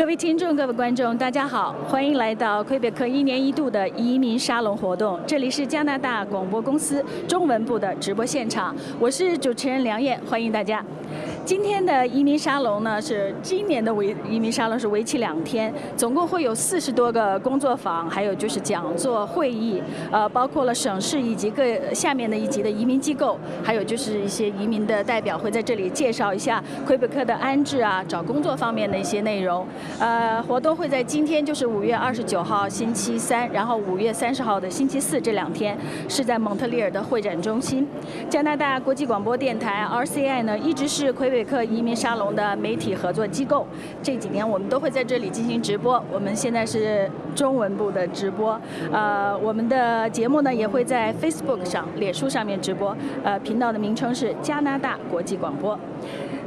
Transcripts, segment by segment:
各位听众、各位观众，大家好，欢迎来到魁北克一年一度的移民沙龙活动。这里是加拿大广播公司中文部的直播现场，我是主持人梁燕，欢迎大家。今天的移民沙龙呢，是今年的为移民沙龙是为期两天，总共会有四十多个工作坊，还有就是讲座会议，呃，包括了省市以及各下面的一级的移民机构，还有就是一些移民的代表会在这里介绍一下魁北克的安置啊、找工作方面的一些内容。呃，活动会在今天，就是五月二十九号星期三，然后五月三十号的星期四这两天是在蒙特利尔的会展中心。加拿大国际广播电台 RCI 呢，一直是魁魁北克移民沙龙的媒体合作机构，这几年我们都会在这里进行直播。我们现在是中文部的直播，呃，我们的节目呢也会在 Facebook 上、脸书上面直播。呃，频道的名称是加拿大国际广播。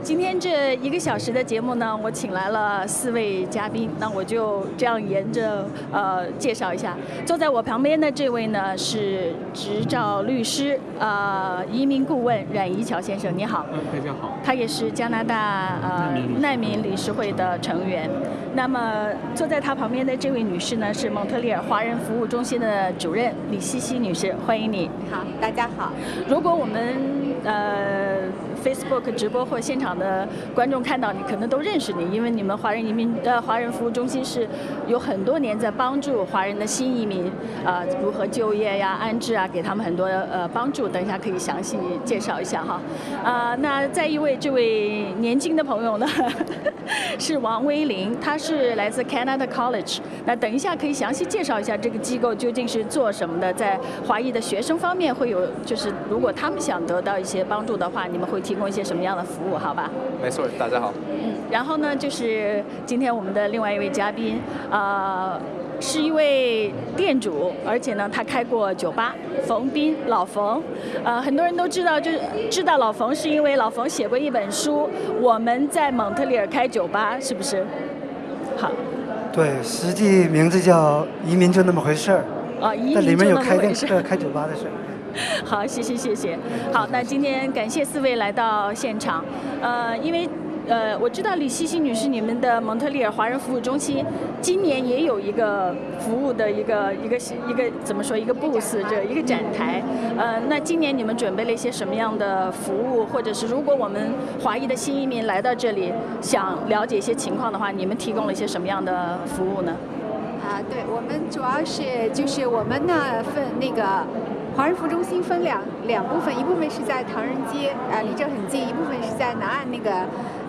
今天这一个小时的节目呢，我请来了四位嘉宾，那我就这样沿着呃介绍一下。坐在我旁边的这位呢是执照律师，呃，移民顾问阮怡桥先生，你好。嗯，大家好。他也是加拿大呃难民理事会的成员。那么坐在他旁边的这位女士呢是蒙特利尔华人服务中心的主任李西西女士，欢迎你。好，大家好。如果我们呃 Facebook 直播或现场的观众看到你，可能都认识你，因为你们华人移民呃华人服务中心是有很多年在帮助华人的新移民啊如何就业呀、安置啊，给他们很多呃帮助。等一下可以详细介绍一下哈。啊，那再一位这位年轻的朋友呢，是王威林，他是来自 Canada College。那等一下可以详细介绍一下这个机构究竟是做什么的，在华裔的学生方面会有，就是如果他们想得到一些帮助的话，你们会提供一些什么样的服务？好吧？没错，大家好。嗯，然后呢，就是今天我们的另外一位嘉宾，呃，是一位店主，而且呢，他开过酒吧，冯斌，老冯。呃，很多人都知道，就是知道老冯是因为老冯写过一本书，我们在蒙特利尔开酒吧，是不是？好。对，实际名字叫《移民就那么回事儿》。啊，移民就那么回事儿。开酒吧的事儿。好，谢谢谢谢。好，那今天感谢四位来到现场。呃，因为呃，我知道李西西女士，你们的蒙特利尔华人服务中心今年也有一个服务的一个一个一个怎么说一个 booth 这一个展台。呃，那今年你们准备了一些什么样的服务，或者是如果我们华裔的新移民来到这里想了解一些情况的话，你们提供了一些什么样的服务呢？啊，对我们主要是就是我们那份那个。华人服务中心分两两部分，一部分是在唐人街，啊，离这很近；一部分是在南岸那个，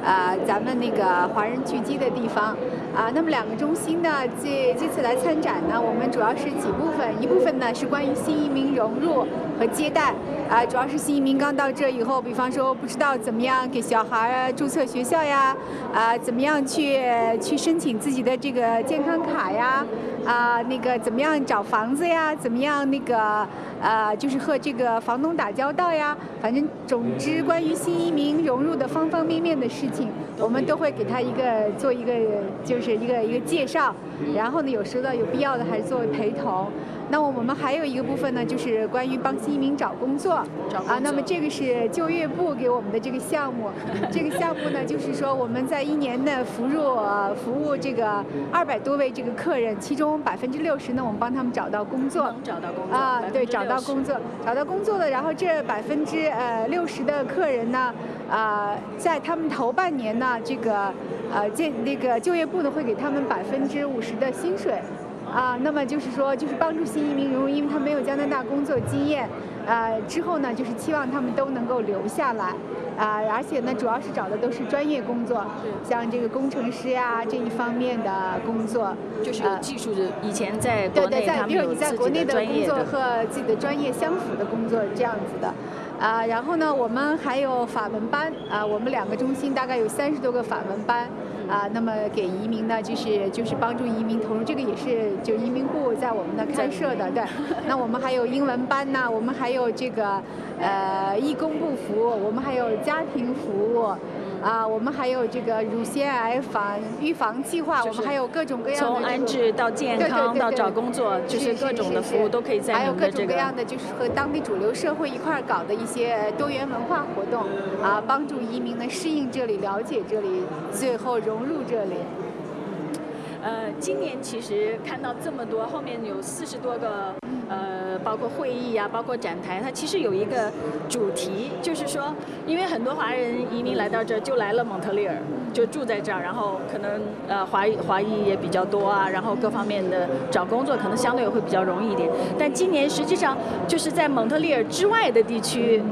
呃，咱们那个华人聚集的地方。啊，那么两个中心呢，这这次来参展呢，我们主要是几部分，一部分呢是关于新移民融入和接待，啊，主要是新移民刚到这以后，比方说不知道怎么样给小孩注册学校呀，啊，怎么样去去申请自己的这个健康卡呀，啊，那个怎么样找房子呀，怎么样那个。呃，就是和这个房东打交道呀，反正总之关于新移民融入的方方面面的事情，我们都会给他一个做一个就是一个一个介绍，然后呢，有时候有必要的还是作为陪同。那我们还有一个部分呢，就是关于帮新移民找工作啊。那么这个是就业部给我们的这个项目。这个项目呢，就是说我们在一年内服务服务这个二百多位这个客人，其中百分之六十呢，我们帮他们找到工作。找到工作啊，对，找到工作，找到工作的。然后这百分之呃六十的客人呢，啊，在他们头半年呢，这个呃建那个就业部呢会给他们百分之五十的薪水。啊，那么就是说，就是帮助新移民融入，因为他没有加拿大工作经验，呃，之后呢，就是期望他们都能够留下来，啊，而且呢，主要是找的都是专业工作，像这个工程师呀这一方面的工作，就是有技术的，以前在国内在比如你在国内的工作和自己的专业相符的工作这样子的。啊，然后呢，我们还有法文班啊，我们两个中心大概有三十多个法文班啊，那么给移民呢，就是就是帮助移民投入，这个也是就移民部在我们的开设的，对。那我们还有英文班呢，我们还有这个呃义工部服务，我们还有家庭服务。啊，我们还有这个乳腺癌防预防计划，我们还有各种各样的从安置到健康到找工作，就是各种的服务都可以在还有各种各样的，就是和当地主流社会一块儿搞的一些多元文化活动，啊，帮助移民呢适应这里、了解这里，最后融入这里。呃，今年其实看到这么多，后面有四十多个，呃，包括会议啊，包括展台，它其实有一个主题，就是说，因为很多华人移民来到这儿就来了蒙特利尔，就住在这儿，然后可能呃华裔华裔也比较多啊，然后各方面的找工作可能相对会比较容易一点。但今年实际上就是在蒙特利尔之外的地区。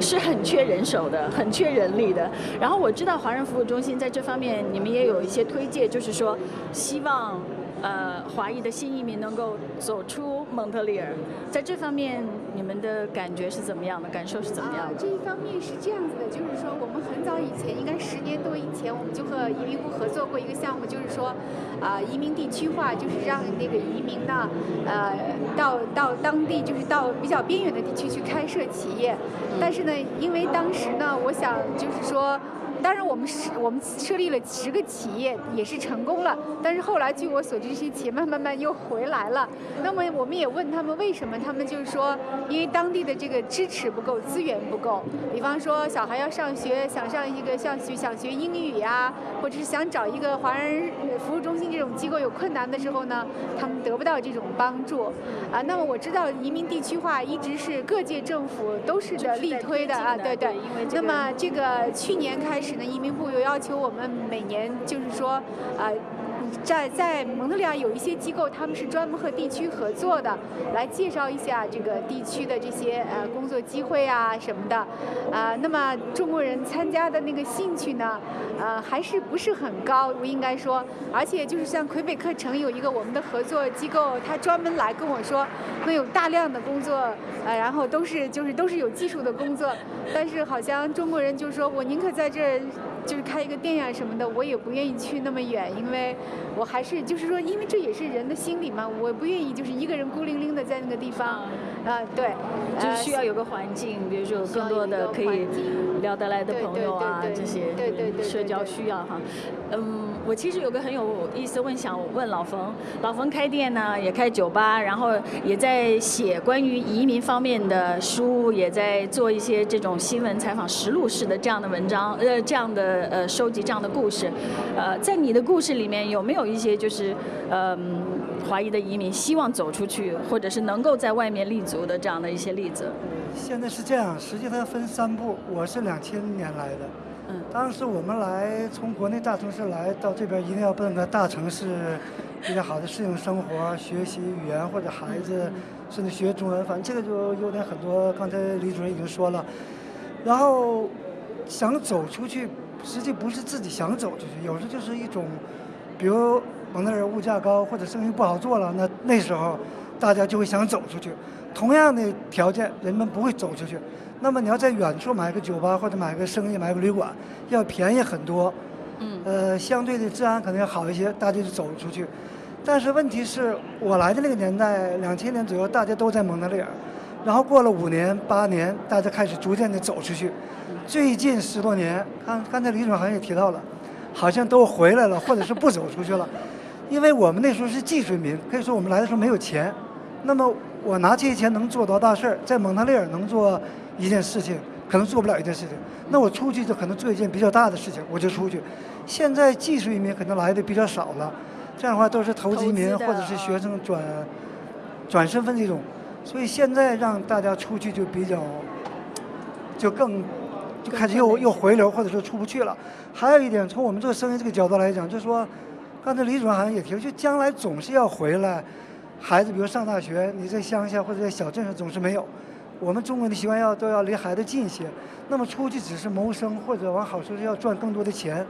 是很缺人手的，很缺人力的。然后我知道华人服务中心在这方面，你们也有一些推荐，就是说希望。呃，华裔的新移民能够走出蒙特利尔，在这方面你们的感觉是怎么样的？感受是怎么样的？这一方面是这样子的，就是说我们很早以前，应该十年多以前，我们就和移民部合作过一个项目，就是说，啊，移民地区化，就是让那个移民呢，呃，到到当地，就是到比较边缘的地区去开设企业。但是呢，因为当时呢，我想就是说。当然，我们是我们设立了十个企业，也是成功了。但是后来，据我所知，这些企业慢慢慢又回来了。那么，我们也问他们为什么？他们就是说，因为当地的这个支持不够，资源不够。比方说，小孩要上学，想上一个像学想学英语呀，或者是想找一个华人服务中心这种机构有困难的时候呢，他们得不到这种帮助。啊，那么我知道移民地区化一直是各界政府都是的力推的啊，对对。那么这个去年开始。移民部又要求我们每年，就是说，呃，在在蒙特利尔有一些机构，他们是专门和地区合作的，来介绍一下这个地区的这些呃工作机会啊什么的，啊，那么中国人参加的那个兴趣呢，呃，还是不是很高，我应该说，而且就是像魁北克城有一个我们的合作机构，他专门来跟我说，会有大量的工作，呃，然后都是就是都是有技术的工作，但是好像中国人就说我宁可在这儿。就是开一个店呀什么的，我也不愿意去那么远，因为我还是就是说，因为这也是人的心理嘛，我不愿意就是一个人孤零零的在那个地方，啊，对，就需要有个环境，比如说有更多的可以聊得来的朋友啊，这些对对对。社交需要哈，嗯。我其实有个很有意思问，想问老冯。老冯开店呢，也开酒吧，然后也在写关于移民方面的书，也在做一些这种新闻采访实录式的这样的文章，呃，这样的呃收集这样的故事。呃，在你的故事里面有没有一些就是呃华裔的移民希望走出去，或者是能够在外面立足的这样的一些例子？现在是这样，实际它分三步。我是两千年来的。当时我们来从国内大城市来到这边，一定要奔个大城市，比较好的适应生活、学习语言或者孩子甚至学中文，反正这个就优点很多。刚才李主任已经说了，然后想走出去，实际不是自己想走出去，有时就是一种，比如蒙特利尔物价高或者生意不好做了，那那时候大家就会想走出去。同样的条件，人们不会走出去。那么你要在远处买个酒吧或者买个生意买个旅馆，要便宜很多，嗯，呃，相对的治安可能要好一些，大家就走出去。但是问题是我来的那个年代，两千年左右，大家都在蒙特利尔，然后过了五年八年，大家开始逐渐的走出去。最近十多年，刚刚才李总好像也提到了，好像都回来了，或者是不走出去了，因为我们那时候是技术移民，可以说我们来的时候没有钱。那么我拿这些钱能做多大事儿？在蒙特利尔能做。一件事情可能做不了一件事情，那我出去就可能做一件比较大的事情，我就出去。现在技术移民可能来的比较少了，这样的话都是投资移民或者是学生转转身份这种，所以现在让大家出去就比较就更就开始又又回流或者说出不去了。还有一点，从我们做生意这个角度来讲，就是说刚才李主任好像也提了，就将来总是要回来，孩子比如上大学，你在乡下或者在小镇上总是没有。我们中国的习惯要都要离孩子近些，那么出去只是谋生或者往好处是要赚更多的钱。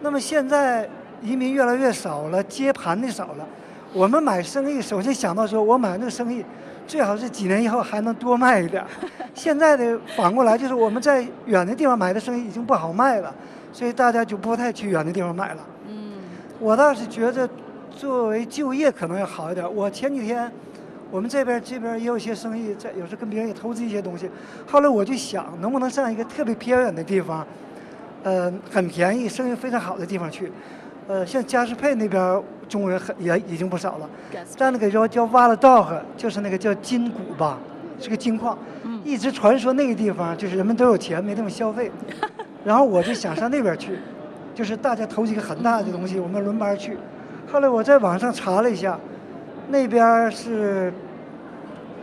那么现在移民越来越少了，接盘的少了。我们买生意首先想到说，我买那个生意最好是几年以后还能多卖一点。现在的反过来就是我们在远的地方买的生意已经不好卖了，所以大家就不太去远的地方买了。嗯，我倒是觉得作为就业可能要好一点。我前几天。我们这边这边也有一些生意，在有时候跟别人也投资一些东西。后来我就想，能不能上一个特别偏远的地方，呃，很便宜、生意非常好的地方去。呃，像加斯佩那边中国人很也已经不少了。在那个叫叫挖了道河，就是那个叫金谷吧，是个金矿。一直传说那个地方就是人们都有钱，没地方消费。然后我就想上那边去，就是大家投几个很大的东西，我们轮班去。后来我在网上查了一下，那边是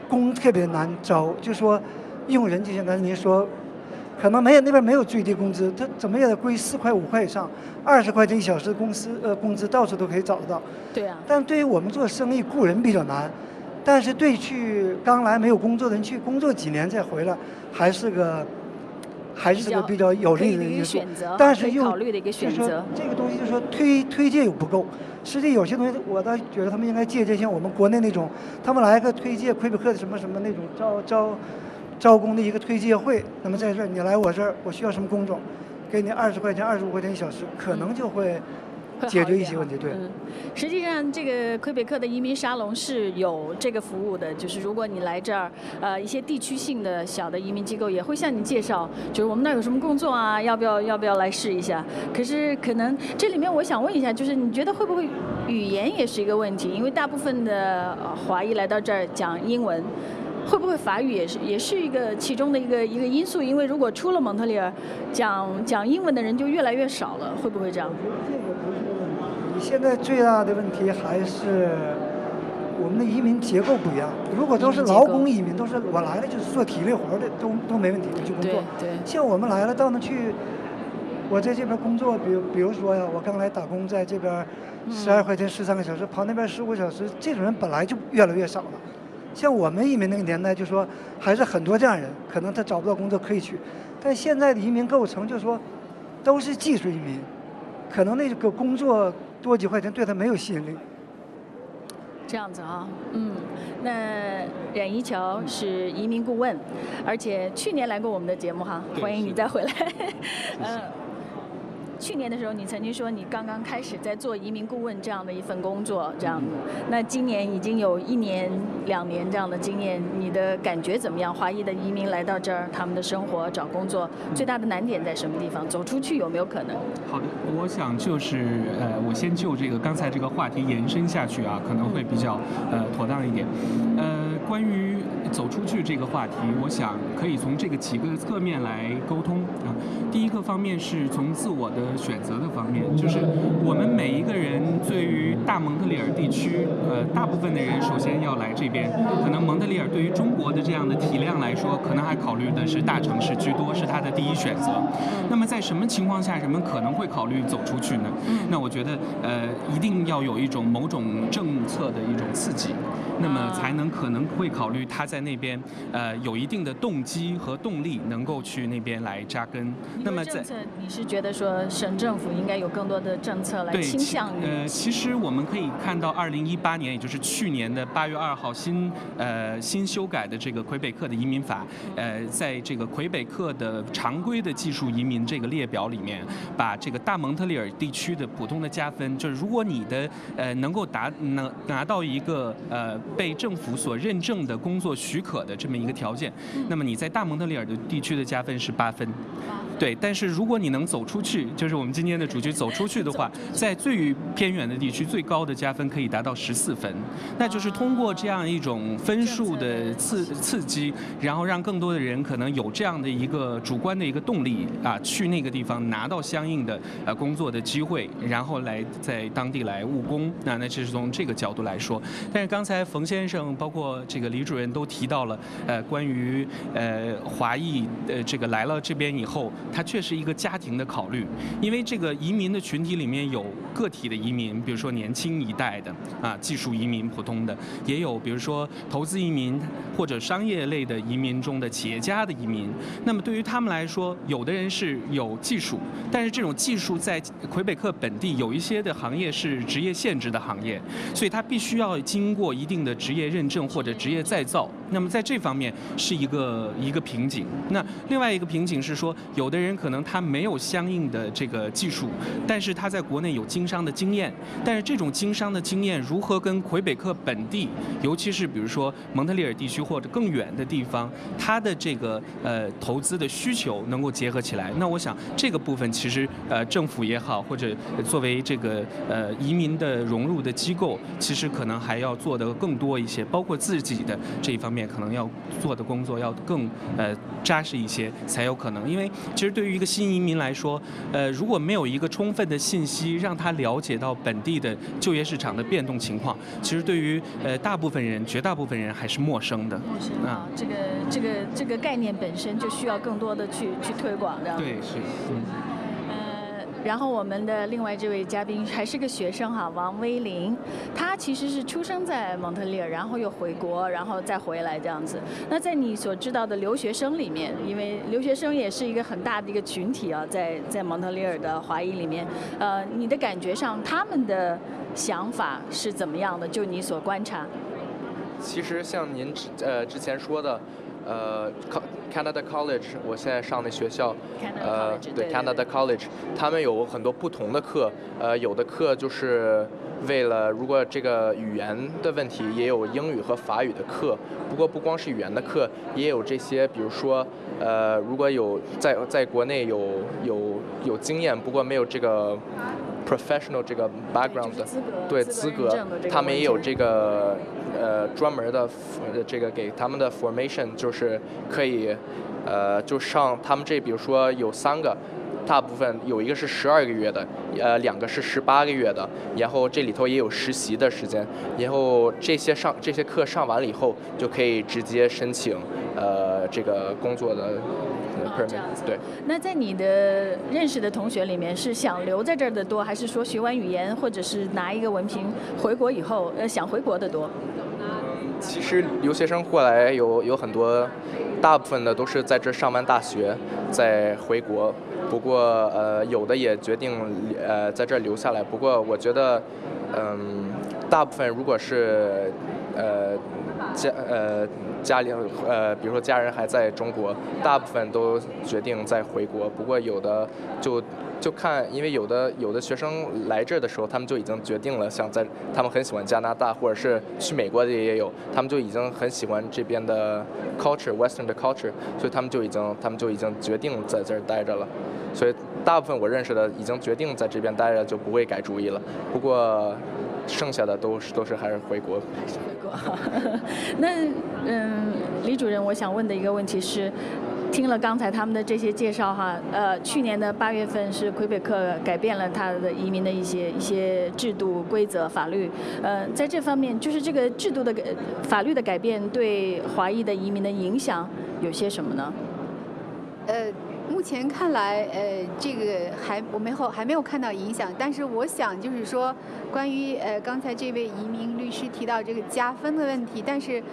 工特别难招，就说用人就像刚才您说，可能没有那边没有最低工资，他怎么也得归四块五块以上，二十块钱一小时公司呃工资到处都可以找得到。对啊。但对于我们做生意雇人比较难，但是对去刚来没有工作的人去工作几年再回来，还是个还是个比较有利的一个选择，但是又考虑的一个选择。这个东西就是说推推介又不够。实际有些东西，我倒觉得他们应该借鉴像我们国内那种，他们来个推介魁北克的什么什么那种招招招工的一个推介会。那么在这儿你来我这儿，我需要什么工种，给你二十块钱、二十五块钱一小时，可能就会。解决一些问题，对。嗯，实际上这个魁北克的移民沙龙是有这个服务的，就是如果你来这儿，呃，一些地区性的小的移民机构也会向你介绍，就是我们那儿有什么工作啊，要不要要不要来试一下？可是可能这里面我想问一下，就是你觉得会不会语言也是一个问题？因为大部分的华裔来到这儿讲英文，会不会法语也是也是一个其中的一个一个因素？因为如果出了蒙特利尔，讲讲英文的人就越来越少了，会不会这样？现在最大的问题还是我们的移民结构不一样。如果都是劳工移民，都是我来了就是做体力活的，都都没问题，我去工作。对。像我们来了到那去，我在这边工作，比如比如说呀，我刚来打工，在这边十二块钱十三个小时，跑那边十五小时，这种人本来就越来越少了。像我们移民那个年代，就说还是很多这样人，可能他找不到工作可以去。但现在的移民构成，就说都是技术移民，可能那个工作。多几块钱对他没有吸引力。这样子啊，嗯，那冉一桥是移民顾问，而且去年来过我们的节目哈，欢迎你再回来。嗯。去年的时候，你曾经说你刚刚开始在做移民顾问这样的一份工作，这样子。那今年已经有一年、两年这样的经验，你的感觉怎么样？华裔的移民来到这儿，他们的生活、找工作最大的难点在什么地方？走出去有没有可能？好的，我想就是呃，我先就这个刚才这个话题延伸下去啊，可能会比较呃妥当一点。呃，关于走出去这个话题，我想可以从这个几个侧面来沟通啊。第一个方面是从自我的。选择的方面，就是我们每一个人对于大蒙特利尔地区，呃，大部分的人首先要来这边。可能蒙特利尔对于中国的这样的体量来说，可能还考虑的是大城市居多，是他的第一选择。那么在什么情况下人们可能会考虑走出去呢？那我觉得，呃，一定要有一种某种政策的一种刺激。那么才能可能会考虑他在那边，呃，有一定的动机和动力，能够去那边来扎根。那么政策，你是觉得说省政府应该有更多的政策来倾向于？呃，其实我们可以看到，二零一八年，也就是去年的八月二号新呃新修改的这个魁北克的移民法，呃，在这个魁北克的常规的技术移民这个列表里面，把这个大蒙特利尔地区的普通的加分，就是如果你的呃能够达能拿到一个呃。被政府所认证的工作许可的这么一个条件，那么你在大蒙特利尔的地区的加分是八分。对，但是如果你能走出去，就就是我们今天的主角走出去的话，在最偏远的地区，最高的加分可以达到十四分。那就是通过这样一种分数的刺刺激，然后让更多的人可能有这样的一个主观的一个动力啊，去那个地方拿到相应的呃工作的机会，然后来在当地来务工。那那这是从这个角度来说。但是刚才冯先生包括这个李主任都提到了呃关于呃华裔呃这个来了这边以后。他却是一个家庭的考虑，因为这个移民的群体里面有个体的移民，比如说年轻一代的啊，技术移民普通的，也有比如说投资移民或者商业类的移民中的企业家的移民。那么对于他们来说，有的人是有技术，但是这种技术在魁北克本地有一些的行业是职业限制的行业，所以他必须要经过一定的职业认证或者职业再造。那么在这方面是一个一个瓶颈。那另外一个瓶颈是说，有的。人可能他没有相应的这这个技术，但是他在国内有经商的经验。但是这种经商的经验如何跟魁北克本地，尤其是比如说蒙特利尔地区或者更远的地方，他的这个呃投资的需求能够结合起来？那我想这个部分其实呃政府也好，或者作为这个呃移民的融入的机构，其实可能还要做的更多一些，包括自己的这一方面可能要做的工作要更呃扎实一些才有可能。因为其实对于一个新移民来说，呃，如果没有一个充分的信息让他了解到本地的就业市场的变动情况，其实对于呃大部分人、绝大部分人还是陌生的。陌生啊，这个这个这个概念本身就需要更多的去去推广的。对，是，嗯。然后我们的另外这位嘉宾还是个学生哈，王威林，他其实是出生在蒙特利尔，然后又回国，然后再回来这样子。那在你所知道的留学生里面，因为留学生也是一个很大的一个群体啊，在在蒙特利尔的华裔里面，呃，你的感觉上他们的想法是怎么样的？就你所观察。其实像您之呃之前说的。呃，Canada College，我现在上的学校，呃，对 Canada College，他们有很多不同的课，呃，有的课就是为了如果这个语言的问题，也有英语和法语的课。不过不光是语言的课，也有这些，比如说，呃，如果有在在国内有有有经验，不过没有这个 professional 这个 background，对资格，他们也有这个。呃，专门的这个给他们的 formation 就是可以，呃，就上他们这，比如说有三个，大部分有一个是十二个月的，呃，两个是十八个月的，然后这里头也有实习的时间，然后这些上这些课上完了以后，就可以直接申请，呃，这个工作的。这样子对。那在你的认识的同学里面，是想留在这儿的多，还是说学完语言或者是拿一个文凭回国以后，呃，想回国的多？其实留学生过来有有很多，大部分的都是在这上完大学再回国。不过呃，有的也决定呃在这留下来。不过我觉得，嗯，大部分如果是呃家呃。家里呃，比如说家人还在中国，大部分都决定再回国。不过有的就就看，因为有的有的学生来这儿的时候，他们就已经决定了想在，他们很喜欢加拿大，或者是去美国的也有，他们就已经很喜欢这边的 culture，Western 的 culture，所以他们就已经他们就已经决定在这儿待着了。所以大部分我认识的已经决定在这边待着，就不会改主意了。不过。剩下的都是都是还是回国。回国。那嗯，李主任，我想问的一个问题是，听了刚才他们的这些介绍哈，呃，去年的八月份是魁北克改变了他的移民的一些一些制度、规则、法律。呃，在这方面，就是这个制度的法律的改变对华裔的移民的影响有些什么呢？目前看来，呃，这个还我没后还没有看到影响，但是我想就是说，关于呃刚才这位移民律师提到这个加分的问题，但是，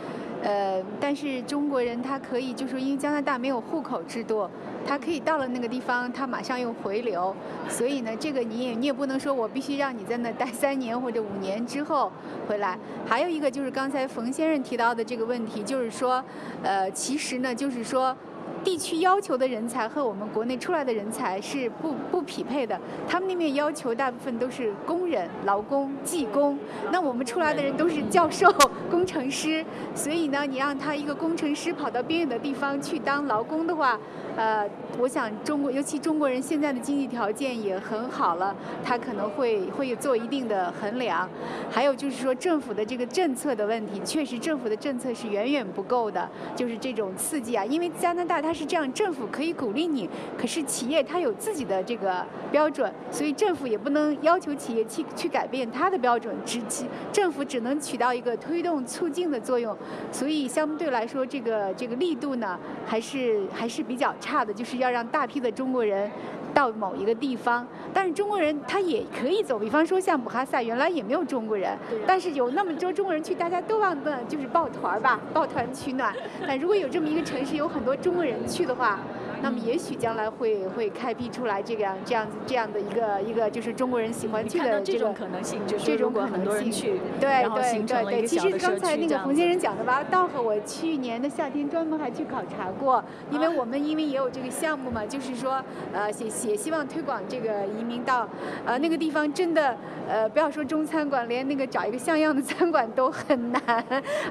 呃，但是中国人他可以就是因为加拿大没有户口制度，他可以到了那个地方，他马上又回流，所以呢，这个你也你也不能说我必须让你在那待三年或者五年之后回来。还有一个就是刚才冯先生提到的这个问题，就是说，呃，其实呢，就是说。地区要求的人才和我们国内出来的人才是不不匹配的，他们那边要求大部分都是工人、劳工、技工，那我们出来的人都是教授、工程师，所以呢，你让他一个工程师跑到边远的地方去当劳工的话，呃，我想中国尤其中国人现在的经济条件也很好了，他可能会会做一定的衡量，还有就是说政府的这个政策的问题，确实政府的政策是远远不够的，就是这种刺激啊，因为加拿大它。是这样，政府可以鼓励你，可是企业它有自己的这个标准，所以政府也不能要求企业去去改变它的标准，只其政府只能起到一个推动促进的作用，所以相对来说，这个这个力度呢，还是还是比较差的，就是要让大批的中国人。到某一个地方，但是中国人他也可以走，比方说像姆哈萨，原来也没有中国人，但是有那么多中国人去，大家都往那就是抱团儿吧，抱团取暖。但如果有这么一个城市，有很多中国人去的话。那么也许将来会会开辟出来这样这样子这样的一个一个就是中国人喜欢去的这种可能性，就是如果很多人去，对对对对。其实刚才那个冯先生讲的吧，道和我去年的夏天专门还去考察过，因为我们因为也有这个项目嘛，就是说呃也也希望推广这个移民到呃那个地方，真的呃不要说中餐馆，连那个找一个像样的餐馆都很难。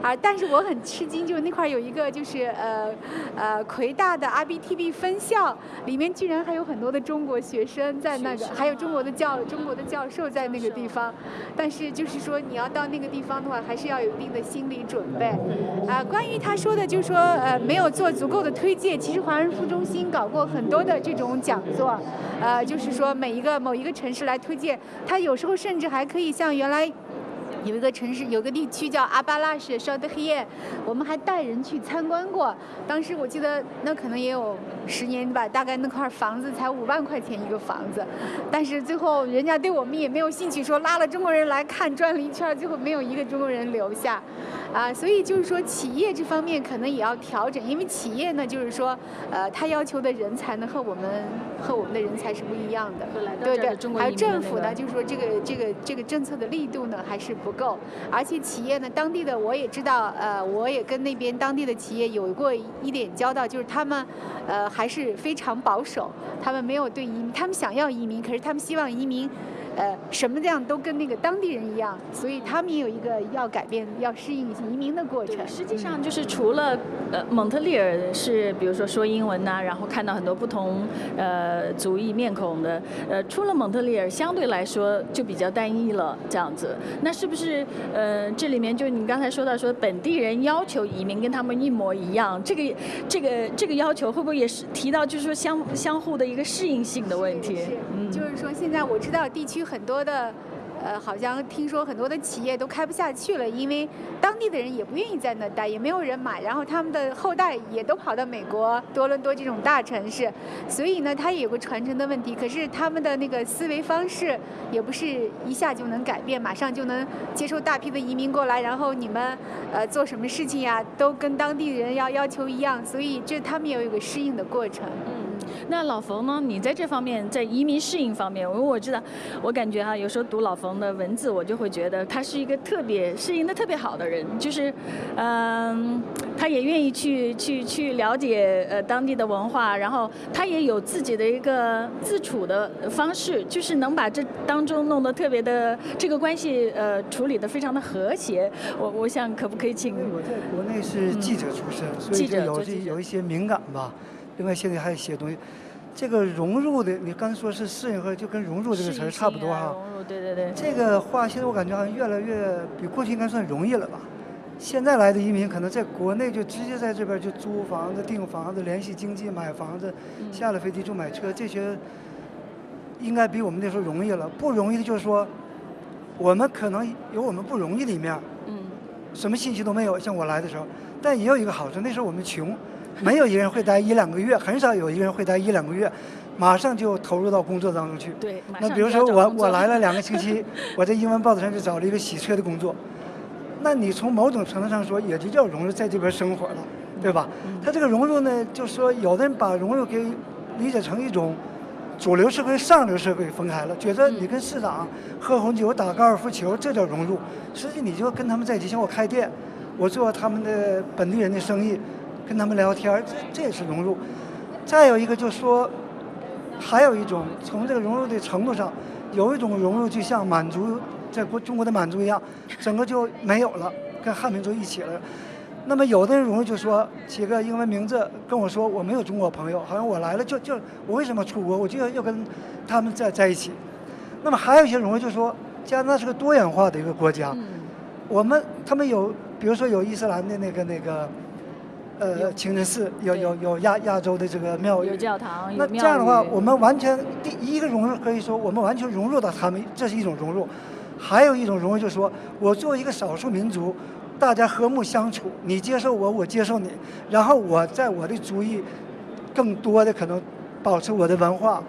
啊，但是我很吃惊，就是那块有一个就是呃呃魁大的 RBTB。分校，里面居然还有很多的中国学生在那个，还有中国的教中国的教授在那个地方。但是就是说，你要到那个地方的话，还是要有一定的心理准备。啊，关于他说的，就是说呃没有做足够的推荐，其实华人服中心搞过很多的这种讲座，呃，就是说每一个某一个城市来推荐，他有时候甚至还可以像原来。有一个城市，有个地区叫阿巴拉什绍德黑耶，我们还带人去参观过。当时我记得那可能也有十年吧，大概那块房子才五万块钱一个房子，但是最后人家对我们也没有兴趣，说拉了中国人来看，转了一圈，最后没有一个中国人留下。啊，所以就是说企业这方面可能也要调整，因为企业呢就是说，呃，他要求的人才呢和我们和我们的人才是不一样的，对对。还有政府呢，就是说这个这个这个政策的力度呢还是不。不够，而且企业呢，当地的我也知道，呃，我也跟那边当地的企业有过一点交道，就是他们，呃，还是非常保守，他们没有对移民，他们想要移民，可是他们希望移民。呃，什么这样都跟那个当地人一样，所以他们也有一个要改变、要适应移民的过程。实际上就是除了呃蒙特利尔是，比如说说英文呐，然后看到很多不同呃族裔面孔的，呃，除了蒙特利尔相对来说就比较单一了这样子。那是不是呃这里面就你刚才说到说本地人要求移民跟他们一模一样，这个这个这个要求会不会也是提到就是说相相互的一个适应性的问题？嗯，就是说现在我知道地区。很多的，呃，好像听说很多的企业都开不下去了，因为当地的人也不愿意在那待，也没有人买，然后他们的后代也都跑到美国、多伦多这种大城市，所以呢，它也有个传承的问题。可是他们的那个思维方式也不是一下就能改变，马上就能接受大批的移民过来，然后你们呃做什么事情呀，都跟当地人要要求一样，所以这他们也有一个适应的过程。那老冯呢？你在这方面，在移民适应方面，因为我知道，我感觉哈，有时候读老冯的文字，我就会觉得他是一个特别适应的特别好的人，就是，嗯，他也愿意去去去了解呃当地的文化，然后他也有自己的一个自处的方式，就是能把这当中弄得特别的这个关系呃处理的非常的和谐。我我想可不可以请？我在国内是记者出身，所以就有有一些敏感吧。另外，现在还写东西，这个融入的，你刚才说是适应和就跟融入这个词儿差不多哈。融入，对对对。这个话现在我感觉好像越来越比过去应该算容易了吧？现在来的移民可能在国内就直接在这边就租房子、订房子、联系经济买房子，下了飞机就买车，这些应该比我们那时候容易了。不容易的就是说，我们可能有我们不容易的一面。嗯。什么信息都没有，像我来的时候，但也有一个好处，那时候我们穷。没有一个人会待一两个月，很少有一个人会待一两个月，马上就投入到工作当中去。对，那比如说我我来了两个星期，我在英文报纸上就找了一个洗车的工作，那你从某种程度上说，也就叫融入在这边生活了，对吧？他这个融入呢，就是说有的人把融入给理解成一种主流社会、上流社会分开了，觉得你跟市长喝红酒、打高尔夫球，这叫融入。实际你就跟他们在一起，像我开店，我做他们的本地人的生意。跟他们聊天，这这也是融入。再有一个就是说，还有一种从这个融入的程度上，有一种融入就像满族在国中国的满族一样，整个就没有了，跟汉民族一起了。那么有的人融入就说起个英文名字跟我说我没有中国朋友，好像我来了就就我为什么出国？我就要要跟他们在在一起。那么还有一些融入就说加拿大是个多元化的一个国家，我们他们有比如说有伊斯兰的那个那个。呃，清真寺有有有亚亚洲的这个庙宇，有教堂，那这样的话，我们完全第一个融入可以说，我们完全融入到他们，这是一种融入。还有一种融入就是说，我作为一个少数民族，大家和睦相处，你接受我，我接受你，然后我在我的族裔更多的可能保持我的文化，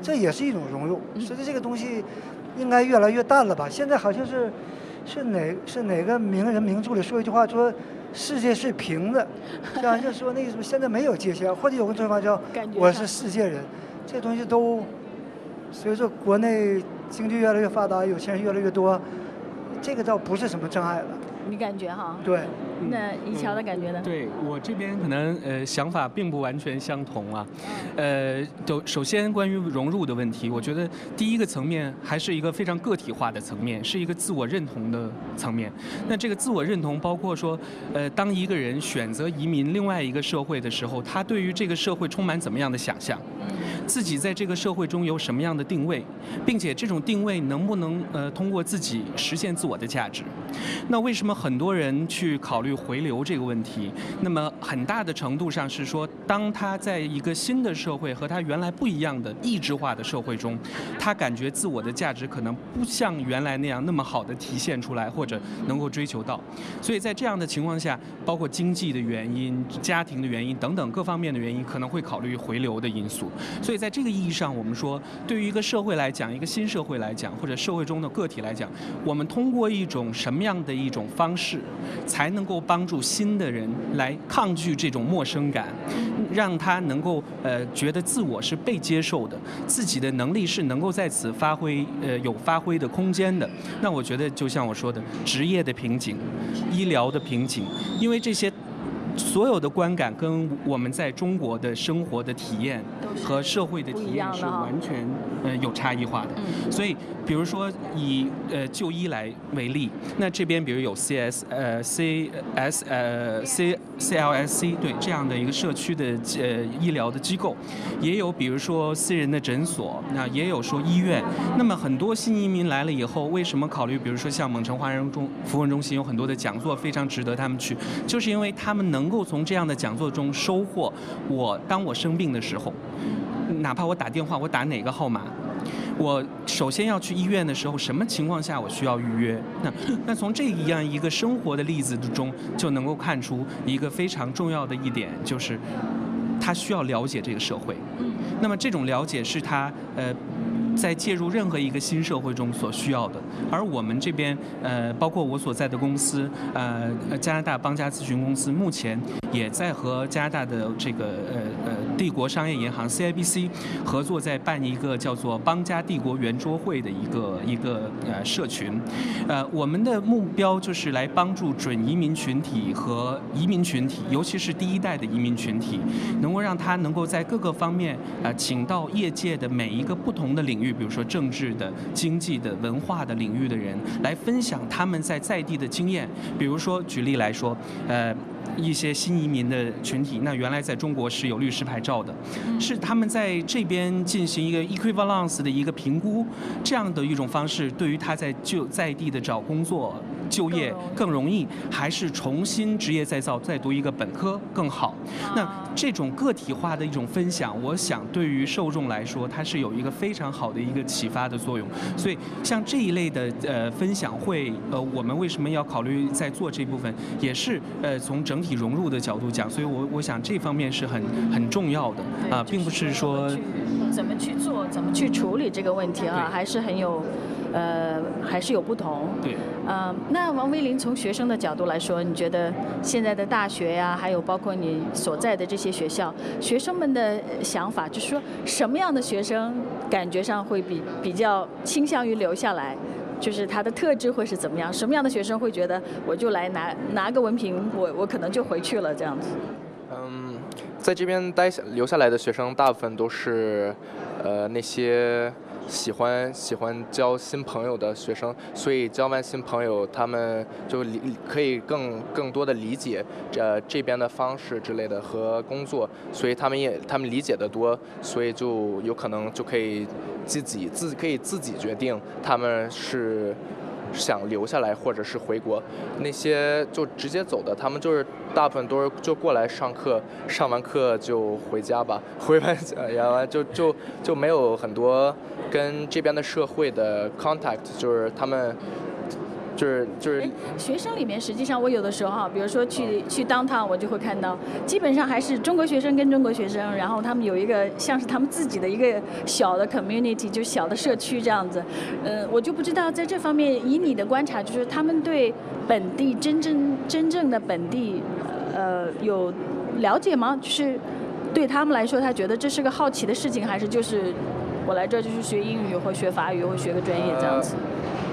这也是一种融入。实际这个东西应该越来越淡了吧？现在好像是是哪是哪个名人名著里说一句话说。世界是平的，像就说那个什么，现在没有界限，或者有个说法叫“我是世界人”，这东西都随着国内经济越来越发达，有钱人越来越多，这个倒不是什么障碍了。你感觉哈？对。那一桥的感觉呢？对我这边可能呃想法并不完全相同啊。呃，都首先关于融入的问题，我觉得第一个层面还是一个非常个体化的层面，是一个自我认同的层面。那这个自我认同包括说，呃，当一个人选择移民另外一个社会的时候，他对于这个社会充满怎么样的想象？自己在这个社会中有什么样的定位，并且这种定位能不能呃通过自己实现自我的价值？那为什么很多人去考虑回流这个问题？那么很大的程度上是说，当他在一个新的社会和他原来不一样的异质化的社会中，他感觉自我的价值可能不像原来那样那么好的体现出来，或者能够追求到。所以在这样的情况下，包括经济的原因、家庭的原因等等各方面的原因，可能会考虑回流的因素。所以在这个意义上，我们说，对于一个社会来讲，一个新社会来讲，或者社会中的个体来讲，我们通过一种什么样的一种方式，才能够帮助新的人来抗拒这种陌生感，让他能够呃觉得自我是被接受的，自己的能力是能够在此发挥呃有发挥的空间的。那我觉得就像我说的，职业的瓶颈、医疗的瓶颈，因为这些。所有的观感跟我们在中国的生活的体验和社会的体验是完全呃有差异化的。所以，比如说以呃就医来为例，那这边比如有 CS 呃 CS 呃 C CLSC 对这样的一个社区的呃医疗的机构，也有比如说私人的诊所，那也有说医院。那么很多新移民来了以后，为什么考虑比如说像蒙城华人中服务中心有很多的讲座非常值得他们去，就是因为他们能够从这样的讲座中收获，我当我生病的时候，哪怕我打电话，我打哪个号码，我首先要去医院的时候，什么情况下我需要预约？那那从这样一个生活的例子之中，就能够看出一个非常重要的一点，就是他需要了解这个社会。那么这种了解是他呃。在介入任何一个新社会中所需要的，而我们这边呃，包括我所在的公司呃，加拿大邦家咨询公司，目前也在和加拿大的这个呃呃帝国商业银行 CIBC 合作，在办一个叫做邦家帝国圆桌会的一个一个呃社群，呃，我们的目标就是来帮助准移民群体和移民群体，尤其是第一代的移民群体，能够让他能够在各个方面呃，请到业界的每一个不同的领。域，比如说政治的、经济的、文化的领域的人来分享他们在在地的经验。比如说，举例来说，呃，一些新移民的群体，那原来在中国是有律师牌照的，是他们在这边进行一个 equivalence 的一个评估，这样的一种方式，对于他在就在地的找工作。就业更容易，还是重新职业再造，再读一个本科更好？那这种个体化的一种分享，我想对于受众来说，它是有一个非常好的一个启发的作用。所以像这一类的呃分享会，呃，我们为什么要考虑在做这部分，也是呃从整体融入的角度讲。所以我我想这方面是很很重要的啊，并不是说怎么去做，怎么去处理这个问题啊，还是很有。呃，还是有不同。对。嗯，那王威林从学生的角度来说，你觉得现在的大学呀，还有包括你所在的这些学校，学生们的想法，就是说什么样的学生感觉上会比比较倾向于留下来，就是他的特质会是怎么样？什么样的学生会觉得我就来拿拿个文凭，我我可能就回去了这样子？嗯，在这边待下留下来的学生，大部分都是呃那些。喜欢喜欢交新朋友的学生，所以交完新朋友，他们就理可以更更多的理解这这边的方式之类的和工作，所以他们也他们理解的多，所以就有可能就可以自己自可以自己决定他们是。想留下来或者是回国，那些就直接走的，他们就是大部分都是就过来上课，上完课就回家吧，回完然后就就就没有很多跟这边的社会的 contact，就是他们。就是就是，学生里面实际上我有的时候哈，比如说去去当趟，我就会看到，基本上还是中国学生跟中国学生，然后他们有一个像是他们自己的一个小的 community，就小的社区这样子。嗯，我就不知道在这方面，以你的观察，就是他们对本地真正真正的本地，呃，有了解吗？就是对他们来说，他觉得这是个好奇的事情，还是就是我来这就是学英语或学法语或学个专业这样子？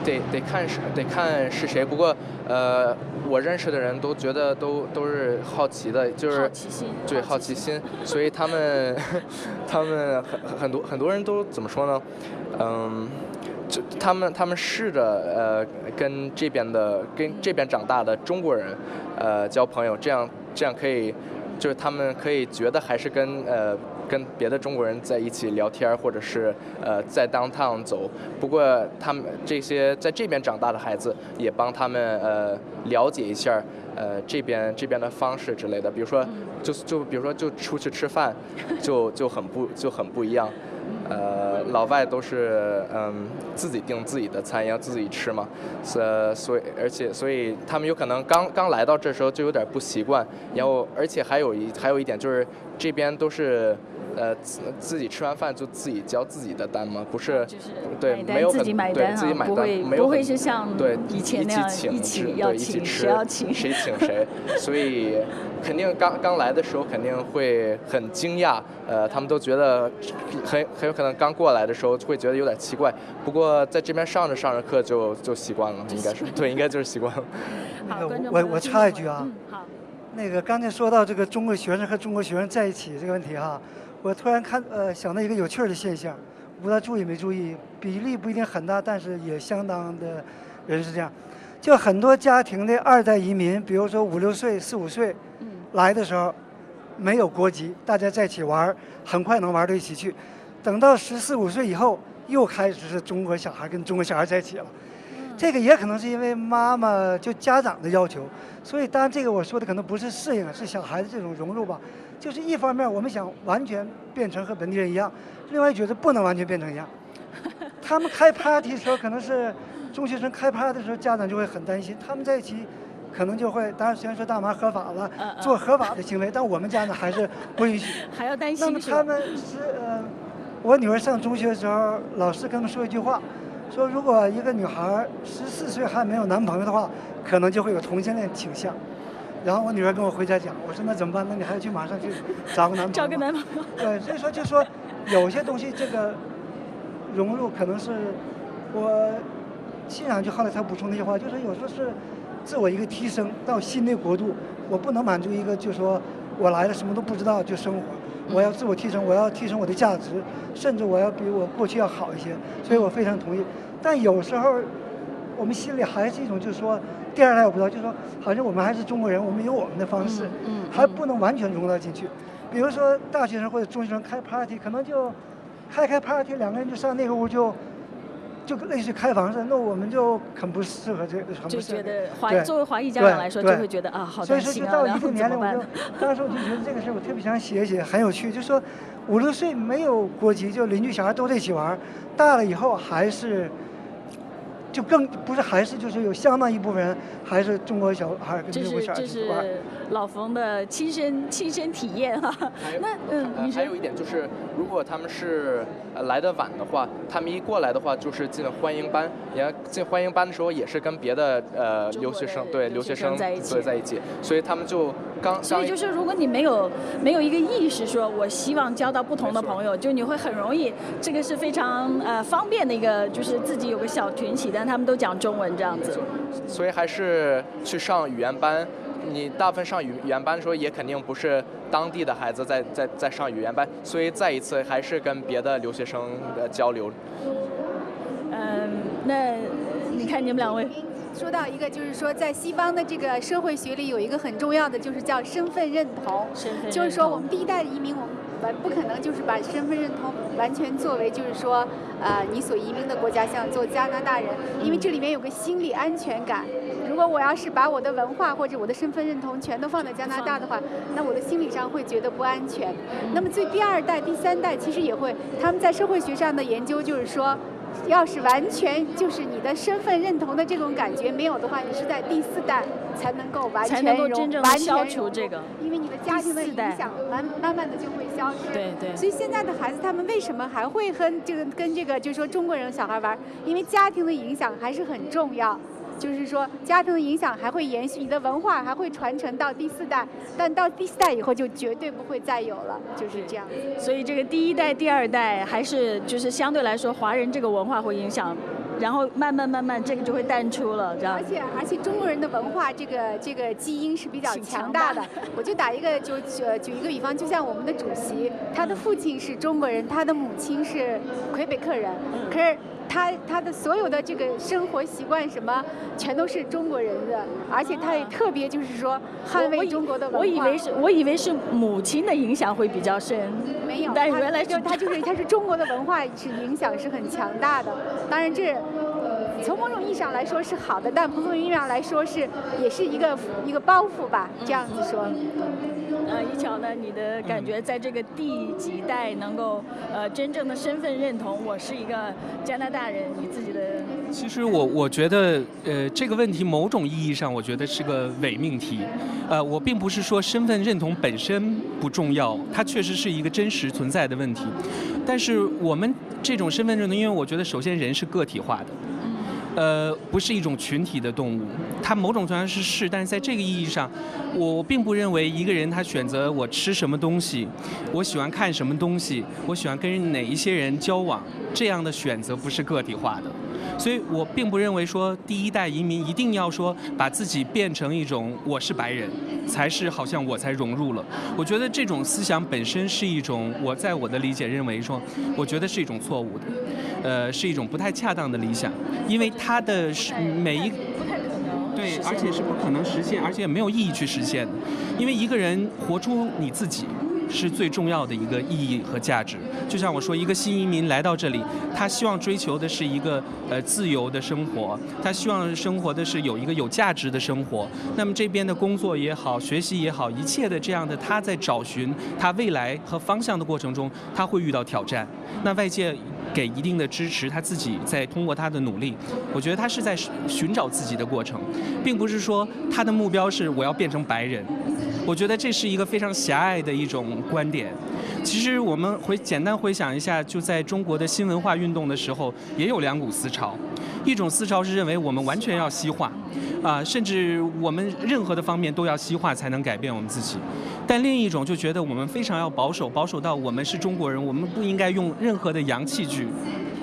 得得看是得看是谁。不过呃，我认识的人都觉得都都是好奇的，就是好奇心，对好奇心，所以他们 他们很很多很多人都怎么说呢？嗯。就他们，他们试着呃跟这边的跟这边长大的中国人，呃交朋友，这样这样可以，就是他们可以觉得还是跟呃跟别的中国人在一起聊天，或者是呃在 downtown 走。不过他们这些在这边长大的孩子，也帮他们呃了解一下呃这边这边的方式之类的。比如说，就就比如说就出去吃饭，就就很不就很不一样。呃，老外都是嗯自己订自己的餐，要自己吃嘛，所所以而且所以他们有可能刚刚来到这时候就有点不习惯，然后而且还有一还有一点就是这边都是。呃，自自己吃完饭就自己交自己的单吗？不是，对，没有很对，自己买单，没有不会是像对以前那样一起要请谁要请谁请谁，所以肯定刚刚来的时候肯定会很惊讶，呃，他们都觉得很很有可能刚过来的时候会觉得有点奇怪，不过在这边上着上着课就就习惯了，应该是对，应该就是习惯了。好，我我插一句啊，好，那个刚才说到这个中国学生和中国学生在一起这个问题哈。我突然看，呃，想到一个有趣儿的现象，不知道注意没注意，比例不一定很大，但是也相当的人是这样，就很多家庭的二代移民，比如说五六岁、四五岁来的时候，没有国籍，大家在一起玩儿，很快能玩到一起去，等到十四五岁以后，又开始是中国小孩跟中国小孩在一起了。这个也可能是因为妈妈就家长的要求，所以当然这个我说的可能不是适应，是小孩子这种融入吧。就是一方面我们想完全变成和本地人一样，另外觉得不能完全变成一样。他们开 party 的时候可能是中学生开 party 的时候，家长就会很担心，他们在一起可能就会，当然虽然说大麻合法了，做合法的行为，但我们家呢还是不允许。还要担心那么他们是呃，我女儿上中学的时候，老师跟他们说一句话。说如果一个女孩十四岁还没有男朋友的话，可能就会有同性恋倾向。然后我女儿跟我回家讲，我说那怎么办？那你还要去马上去找个男朋友。找个男朋友。对，所以说就说有些东西这个融入可能是我信仰，就后来才补充那句话，就是有时候是自我一个提升到新的国度，我不能满足一个就说我来了什么都不知道就生活。我要自我提升，我要提升我的价值，甚至我要比我过去要好一些，所以我非常同意。但有时候，我们心里还是一种，就是说，第二代我不知道，就是说，好像我们还是中国人，我们有我们的方式，还不能完全融到进去。比如说，大学生或者中学生开 party，可能就开开 party，两个人就上那个屋就。就类似开房似的，那我们就很不适合这个，很不适合。就觉得华作为华裔家长来说，就会觉得啊，好担心啊，然后年龄，我就当时我就觉得这个事儿，我特别想写一写，很有趣。就说五六岁没有国籍，就邻居小孩都在一起玩，大了以后还是。就更不是，还是就是有相当一部分人还是中国小孩跟中国小孩这是这是老冯的亲身亲身体验哈。那嗯，还有一点就是，如果他们是来的晚的话，他们一过来的话就是进欢迎班，也进欢迎班的时候也是跟别的呃留学生对留学生在一起。在一起，所以他们就刚所以就是如果你没有没有一个意识说我希望交到不同的朋友，就你会很容易这个是非常呃方便的一个就是自己有个小群体，但他们都讲中文这样子，所以还是去上语言班。你大部分上语语言班的时候，也肯定不是当地的孩子在在在上语言班，所以再一次还是跟别的留学生的交流。嗯，那你看你们两位。说到一个，就是说，在西方的这个社会学里，有一个很重要的，就是叫身份认同。身份就是说，我们第一代移民，我们完不可能就是把身份认同完全作为，就是说，呃，你所移民的国家像做加拿大人，因为这里面有个心理安全感。如果我要是把我的文化或者我的身份认同全都放在加拿大的话，那我的心理上会觉得不安全。那么，最第二代、第三代其实也会，他们在社会学上的研究就是说。要是完全就是你的身份认同的这种感觉没有的话，你是在第四代才能够完全融完消除这个，因为你的家庭的影响慢慢慢的就会消失。对对。所以现在的孩子他们为什么还会和这个跟这个就是说中国人小孩玩？因为家庭的影响还是很重要。就是说，家庭的影响还会延续，你的文化还会传承到第四代，但到第四代以后就绝对不会再有了，就是这样。所以这个第一代、第二代还是就是相对来说，华人这个文化会影响然后慢慢慢慢这个就会淡出了，这样。而且而且中国人的文化这个这个基因是比较强大的。我就打一个就举举一个比方，就像我们的主席，他的父亲是中国人，他的母亲是魁北克人，可是。他他的所有的这个生活习惯什么，全都是中国人的，而且他也特别就是说捍卫中国的文化。我以为是，我以为是母亲的影响会比较深。没有，但原来就他就是 他是中国的文化是影响是很强大的。当然这从某种意义上来说是好的，但从某种意义上来说是也是一个一个包袱吧，这样子说。呃，一桥呢，你的感觉在这个第几代能够呃真正的身份认同，我是一个加拿大人，你自己的。其实我我觉得呃这个问题某种意义上我觉得是个伪命题，呃我并不是说身份认同本身不重要，它确实是一个真实存在的问题，但是我们这种身份认同，因为我觉得首先人是个体化的。呃，不是一种群体的动物，它某种程度上是是，但是在这个意义上，我并不认为一个人他选择我吃什么东西，我喜欢看什么东西，我喜欢跟哪一些人交往，这样的选择不是个体化的。所以我并不认为说第一代移民一定要说把自己变成一种我是白人，才是好像我才融入了。我觉得这种思想本身是一种我在我的理解认为说，我觉得是一种错误的，呃，是一种不太恰当的理想，因为他的是每一对，而且是不可能实现，而且也没有意义去实现的，因为一个人活出你自己。是最重要的一个意义和价值。就像我说，一个新移民来到这里，他希望追求的是一个呃自由的生活，他希望生活的是有一个有价值的生活。那么这边的工作也好，学习也好，一切的这样的他在找寻他未来和方向的过程中，他会遇到挑战。那外界给一定的支持，他自己在通过他的努力，我觉得他是在寻找自己的过程，并不是说他的目标是我要变成白人。我觉得这是一个非常狭隘的一种观点。其实我们回简单回想一下，就在中国的新文化运动的时候，也有两股思潮。一种思潮是认为我们完全要西化，啊，甚至我们任何的方面都要西化才能改变我们自己。但另一种就觉得我们非常要保守，保守到我们是中国人，我们不应该用任何的洋气句。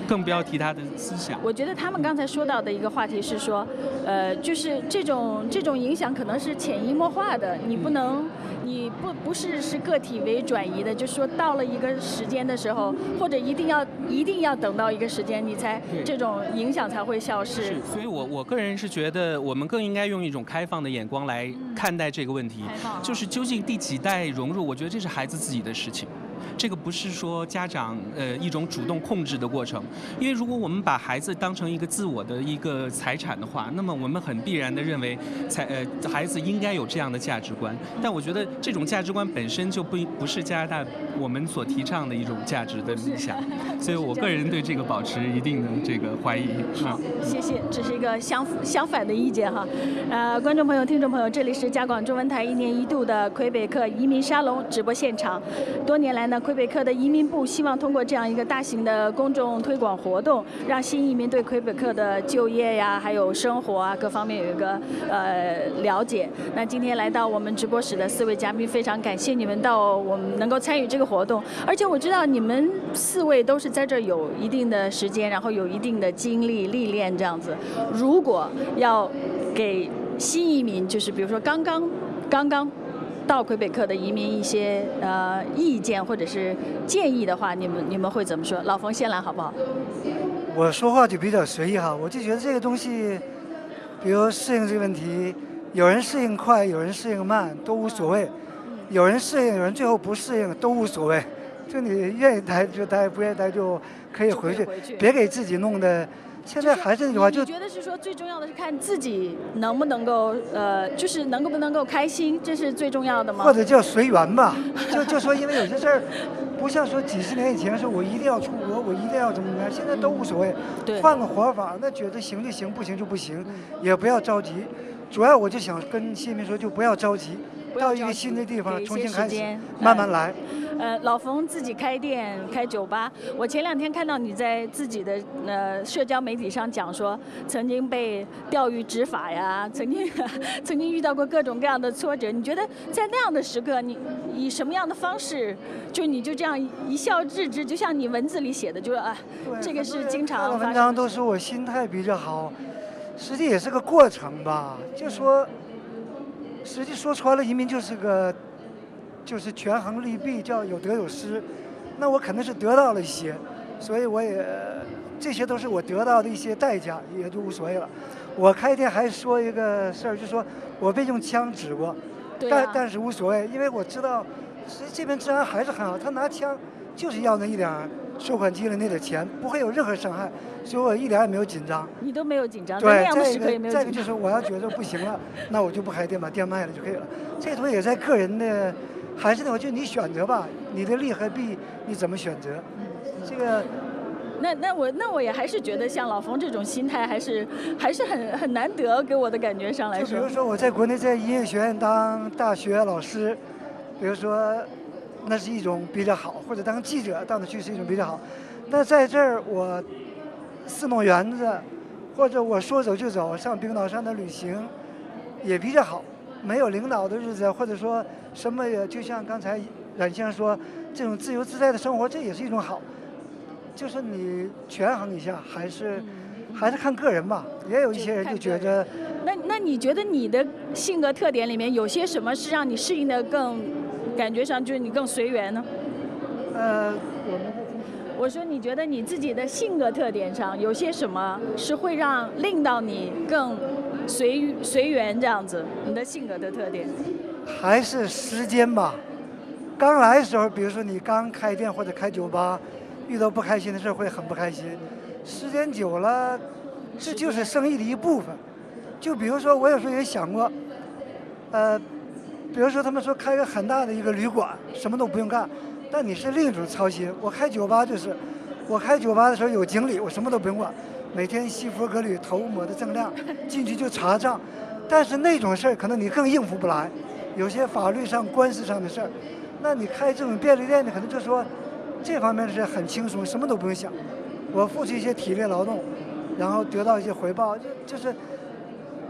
更不要提他的思想。我觉得他们刚才说到的一个话题是说，呃，就是这种这种影响可能是潜移默化的，你不能，你不不是是个体为转移的，就是说到了一个时间的时候，或者一定要一定要等到一个时间，你才这种影响才会消失。是，所以我我个人是觉得，我们更应该用一种开放的眼光来看待这个问题，就是究竟第几代融入，我觉得这是孩子自己的事情。这个不是说家长呃一种主动控制的过程，因为如果我们把孩子当成一个自我的一个财产的话，那么我们很必然的认为财呃孩子应该有这样的价值观。但我觉得这种价值观本身就不不是加拿大我们所提倡的一种价值的理想，所以我个人对这个保持一定的这个怀疑。好，谢谢，这是一个相相反的意见哈。呃，观众朋友、听众朋友，这里是加广中文台一年一度的魁北克移民沙龙直播现场。多年来呢。魁北克的移民部希望通过这样一个大型的公众推广活动，让新移民对魁北克的就业呀，还有生活啊各方面有一个呃了解。那今天来到我们直播室的四位嘉宾，非常感谢你们到我们能够参与这个活动。而且我知道你们四位都是在这儿有一定的时间，然后有一定的经历历练这样子。如果要给新移民，就是比如说刚刚刚刚。到魁北克的移民一些呃意见或者是建议的话，你们你们会怎么说？老冯先来好不好？我说话就比较随意哈，我就觉得这个东西，比如适应这个问题，有人适应快，有人适应慢都无所谓，有人适应，有人最后不适应都无所谓，就你愿意待就待，不愿意待就可以回去，别给自己弄得。现在还是那句话，就觉得是说最重要的是看自己能不能够呃，就是能够不能够开心，这是最重要的吗？或者叫随缘吧，就就说因为有些事儿，不像说几十年以前说我一定要出国，我一定要怎么怎么样，现在都无所谓，换个活法，那觉得行就行，不行就不行，也不要着急。主要我就想跟新民说，就不要着急，到一个新的地方重新开始，慢慢来。呃，老冯自己开店开酒吧，我前两天看到你在自己的呃社交媒体上讲说，曾经被钓鱼执法呀，曾经 曾经遇到过各种各样的挫折。你觉得在那样的时刻，你以什么样的方式，就你就这样一笑置之？就像你文字里写的，就是啊，这个是经常文章都说我心态比较好，实际也是个过程吧。就说，实际说穿了，移民就是个。就是权衡利弊，叫有得有失。那我肯定是得到了一些，所以我也这些都是我得到的一些代价，也就无所谓了。我开店还说一个事儿，就说我被用枪指过，但但是无所谓，因为我知道，实际这边治安还是很好。他拿枪就是要那一点收款机的那点钱，不会有任何伤害，所以我一点也没有紧张。你都没有紧张，对，再一个再一个就是我要觉得不行了，那我就不开店，把店卖了就可以了。这东西也在个人的。还是那话，就你选择吧，你的利和弊你怎么选择？这个，那那我那我也还是觉得像老冯这种心态还是还是很很难得，给我的感觉上来说。就比如说我在国内在音乐学院当大学老师，比如说那是一种比较好，或者当记者到那去是一种比较好。那在这儿我四弄园子，或者我说走就走上冰岛上的旅行也比较好。没有领导的日子，或者说什么也，就像刚才冉先生说，这种自由自在的生活，这也是一种好。就是你权衡一下，还是还是看个人吧。也有一些人就觉得，那那你觉得你的性格特点里面有些什么是让你适应的更，感觉上就是你更随缘呢？呃，我们。我说你觉得你自己的性格特点上有些什么是会让令到你更？随随缘这样子，你的性格的特点，还是时间吧。刚来的时候，比如说你刚开店或者开酒吧，遇到不开心的事会很不开心。时间久了，这就是生意的一部分。就比如说，我有时候也想过，呃，比如说他们说开个很大的一个旅馆，什么都不用干，但你是另一种操心。我开酒吧就是，我开酒吧的时候有经理，我什么都不用管。每天西服革履，头抹的锃亮，进去就查账。但是那种事儿可能你更应付不来，有些法律上、官司上的事儿。那你开这种便利店的，可能就说这方面的事很轻松，什么都不用想。我付出一些体力劳动，然后得到一些回报，就就是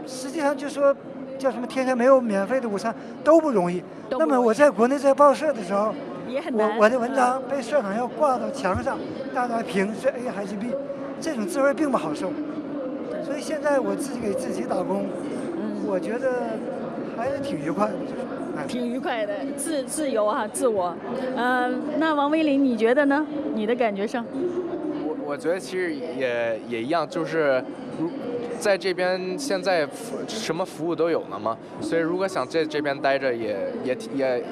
实际上就说叫什么天天没有免费的午餐都不容易。那么我在国内在报社的时候，我我的文章被社长要挂到墙上，大家评是 A 还是 B。这种滋味并不好受，所以现在我自己给自己打工，我觉得还是挺愉快的，挺愉快的，自自由啊，自我。嗯，那王威林，你觉得呢？你的感觉上？我我觉得其实也也一样，就是如在这边现在什么服务都有了嘛，所以如果想在这边待着，也也也。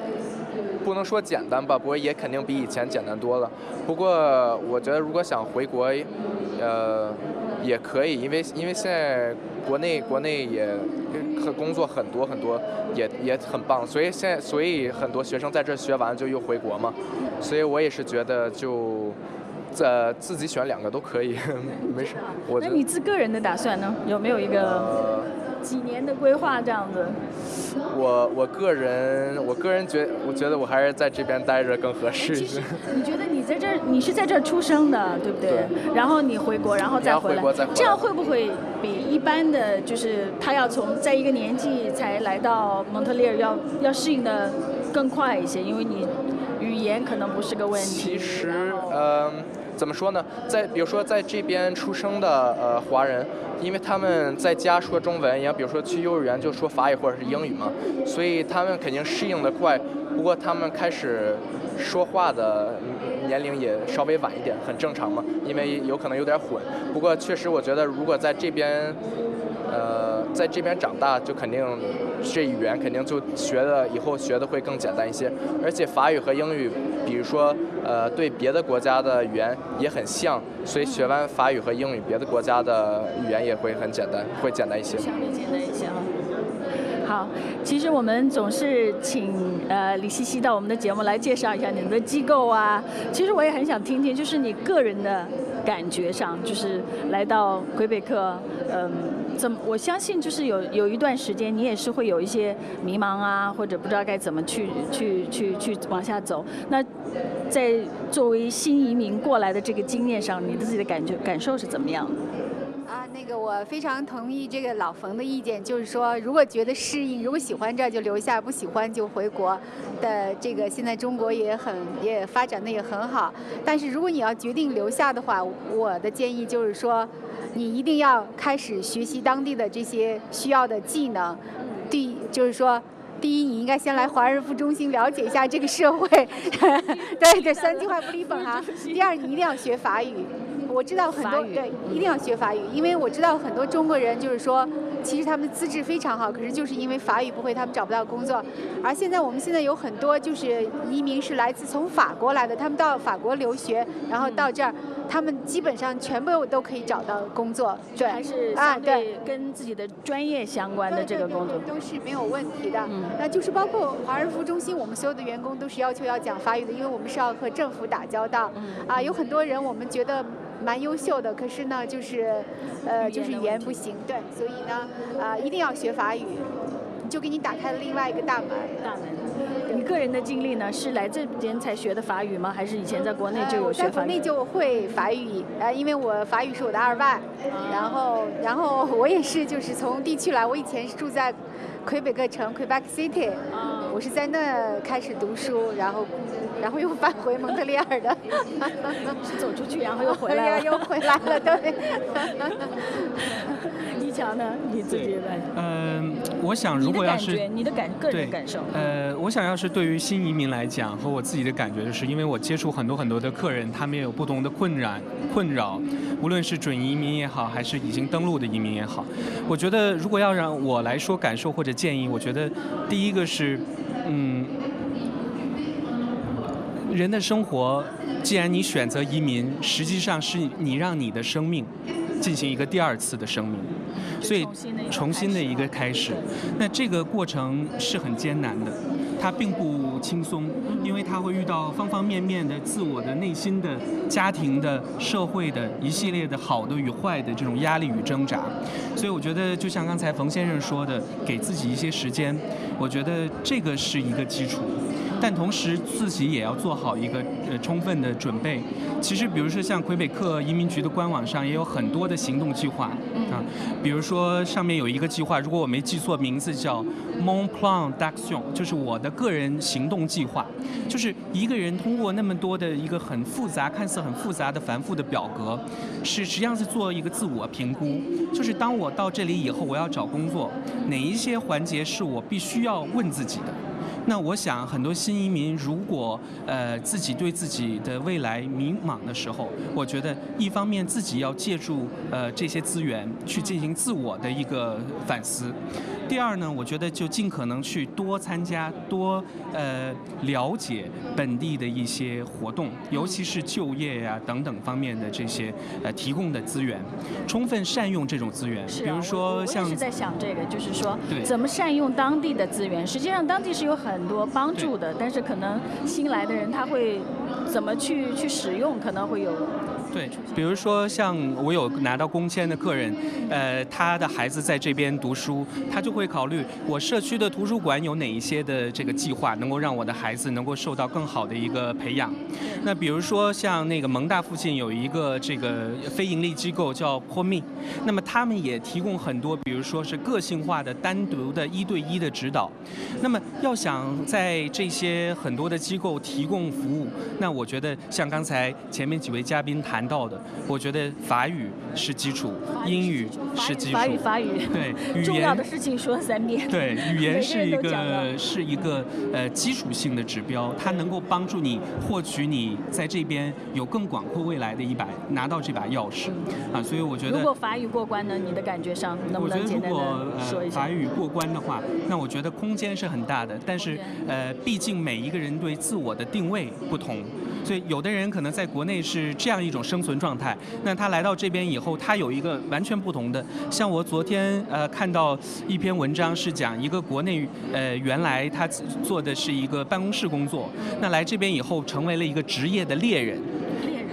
不能说简单吧，不过也肯定比以前简单多了。不过我觉得如果想回国，呃，也可以，因为因为现在国内国内也和工作很多很多，也也很棒。所以现在所以很多学生在这学完就又回国嘛。所以我也是觉得就，呃，自己选两个都可以，没事。我那你自个人的打算呢？有没有一个？几年的规划这样子，我我个人我个人觉我觉得我还是在这边待着更合适一些。你觉得你在这儿你是在这儿出生的对不对？对。然后你回国然后再回来，这样会不会比一般的就是他要从在一个年纪才来到蒙特利尔要要适应的更快一些？因为你语言可能不是个问题。其实嗯。怎么说呢？在比如说在这边出生的呃华人，因为他们在家说中文，也比如说去幼儿园就说法语或者是英语嘛，所以他们肯定适应的快。不过他们开始说话的年龄也稍微晚一点，很正常嘛，因为有可能有点混。不过确实，我觉得如果在这边。呃，在这边长大就肯定这语言肯定就学的以后学的会更简单一些，而且法语和英语，比如说呃对别的国家的语言也很像，所以学完法语和英语，别的国家的语言也会很简单，会简单一些。相对简单一些啊。好，其实我们总是请呃李西西到我们的节目来介绍一下你们的机构啊。其实我也很想听听，就是你个人的感觉上，就是来到魁北克，嗯，怎么？我相信就是有有一段时间，你也是会有一些迷茫啊，或者不知道该怎么去去去去往下走。那在作为新移民过来的这个经验上，你的自己的感觉感受是怎么样的？那个我非常同意这个老冯的意见，就是说，如果觉得适应，如果喜欢这儿就留下，不喜欢就回国。的这个现在中国也很也发展的也很好，但是如果你要决定留下的话，我的建议就是说，你一定要开始学习当地的这些需要的技能。第就是说，第一你应该先来华人服务中心了解一下这个社会，对对，三句话不离本行。第二你一定要学法语。我知道很多对，一定要学法语，因为我知道很多中国人就是说，其实他们的资质非常好，可是就是因为法语不会，他们找不到工作。而现在我们现在有很多就是移民是来自从法国来的，他们到法国留学，然后到这儿，他们基本上全部都可以找到工作。对，还是啊，对，跟自己的专业相关的这个工作都是没有问题的。嗯，那就是包括华人服务中心，我们所有的员工都是要求要讲法语的，因为我们是要和政府打交道。嗯，啊，有很多人我们觉得。蛮优秀的，可是呢，就是，呃，就是语言不行，对，所以呢，啊，一定要学法语，就给你打开了另外一个大门。大门。你个人的经历呢，是来这边才学的法语吗？还是以前在国内就有学法语？在国内就会法语，呃，因为我法语是我的二外，然后，然后我也是，就是从地区来，我以前是住在魁北克城 （Quebec City），我是在那开始读书，然后。然后又返回蒙特利尔的，是走出去，然后又回来，又回来了，对。你讲呢？你自己来？嗯，我想如果要是你的感个人感受，呃，我想要是对于新移民来讲，和我自己的感觉就是，因为我接触很多很多的客人，他们也有不同的困扰困扰，无论是准移民也好，还是已经登陆的移民也好，我觉得如果要让我来说感受或者建议，我觉得第一个是，嗯。人的生活，既然你选择移民，实际上是你让你的生命进行一个第二次的生命，所以重新的一个开始。那这个过程是很艰难的，它并不轻松，因为它会遇到方方面面的自我的内心的、家庭的、社会的一系列的好的与坏的这种压力与挣扎。所以我觉得，就像刚才冯先生说的，给自己一些时间，我觉得这个是一个基础。但同时自己也要做好一个呃充分的准备。其实，比如说像魁北克移民局的官网上也有很多的行动计划啊，比如说上面有一个计划，如果我没记错，名字叫 Mon Plan d'Action，就是我的个人行动计划。就是一个人通过那么多的一个很复杂、看似很复杂的繁复的表格，是实际上是做一个自我评估。就是当我到这里以后，我要找工作，哪一些环节是我必须要问自己的？那我想，很多新移民如果呃自己对自己的未来迷茫的时候，我觉得一方面自己要借助呃这些资源去进行自我的一个反思。第二呢，我觉得就尽可能去多参加、多呃了解本地的一些活动，尤其是就业呀等等方面的这些呃提供的资源，充分善用这种资源。是比如说像我是在想这个，就是说怎么善用当地的资源。实际上当地是有很很多帮助的，但是可能新来的人他会怎么去去使用，可能会有。对，比如说像我有拿到工签的客人，呃，他的孩子在这边读书，他就会考虑我社区的图书馆有哪一些的这个计划，能够让我的孩子能够受到更好的一个培养。那比如说像那个蒙大附近有一个这个非盈利机构叫 POME，那么他们也提供很多，比如说是个性化的、单独的一对一的指导。那么要想在这些很多的机构提供服务，那我觉得像刚才前面几位嘉宾谈。到的，我觉得法语是基础，英语是基础。法语，法语。对，语言。重要的事情说三遍。对，语言是一个是一个呃基础性的指标，它能够帮助你获取你在这边有更广阔未来的一把拿到这把钥匙啊，所以我觉得。如果法语过关呢？你的感觉上能不能简单的说一下？法语过关的话，那我觉得空间是很大的，但是是呃，毕竟每一个人对自我的定位不同，所以有的人可能在国内是这样一种生生存状态，那他来到这边以后，他有一个完全不同的。像我昨天呃看到一篇文章是讲一个国内呃原来他做的是一个办公室工作，那来这边以后成为了一个职业的猎人。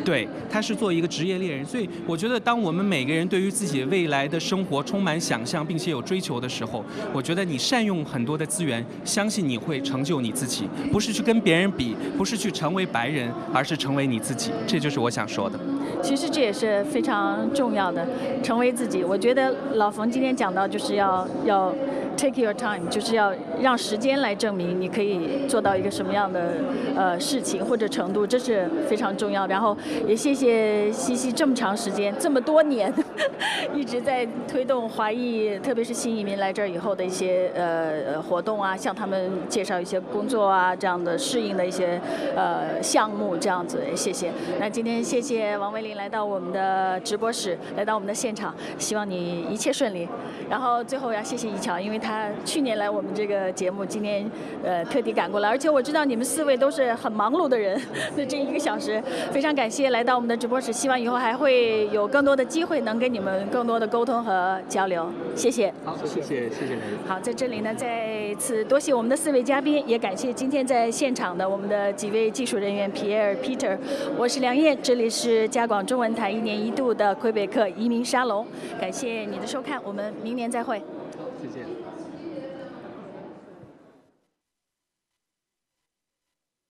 对，他是做一个职业猎人，所以我觉得，当我们每个人对于自己未来的生活充满想象，并且有追求的时候，我觉得你善用很多的资源，相信你会成就你自己，不是去跟别人比，不是去成为白人，而是成为你自己，这就是我想说的。其实这也是非常重要的，成为自己。我觉得老冯今天讲到，就是要要。Take your time，就是要让时间来证明你可以做到一个什么样的呃事情或者程度，这是非常重要。然后也谢谢西西这么长时间，这么多年 一直在推动华裔，特别是新移民来这儿以后的一些呃活动啊，向他们介绍一些工作啊这样的适应的一些呃项目这样子。谢谢。那今天谢谢王维林来到我们的直播室，来到我们的现场，希望你一切顺利。然后最后要谢谢一桥，因为他。去年来我们这个节目，今天呃特地赶过来，而且我知道你们四位都是很忙碌的人，那这一个小时非常感谢来到我们的直播室，希望以后还会有更多的机会能跟你们更多的沟通和交流，谢谢。好，谢谢谢谢您。好，在这里呢再次多谢我们的四位嘉宾，也感谢今天在现场的我们的几位技术人员，Pierre、Peter，我是梁燕，这里是加广中文台一年一度的魁北克移民沙龙，感谢你的收看，我们明年再会。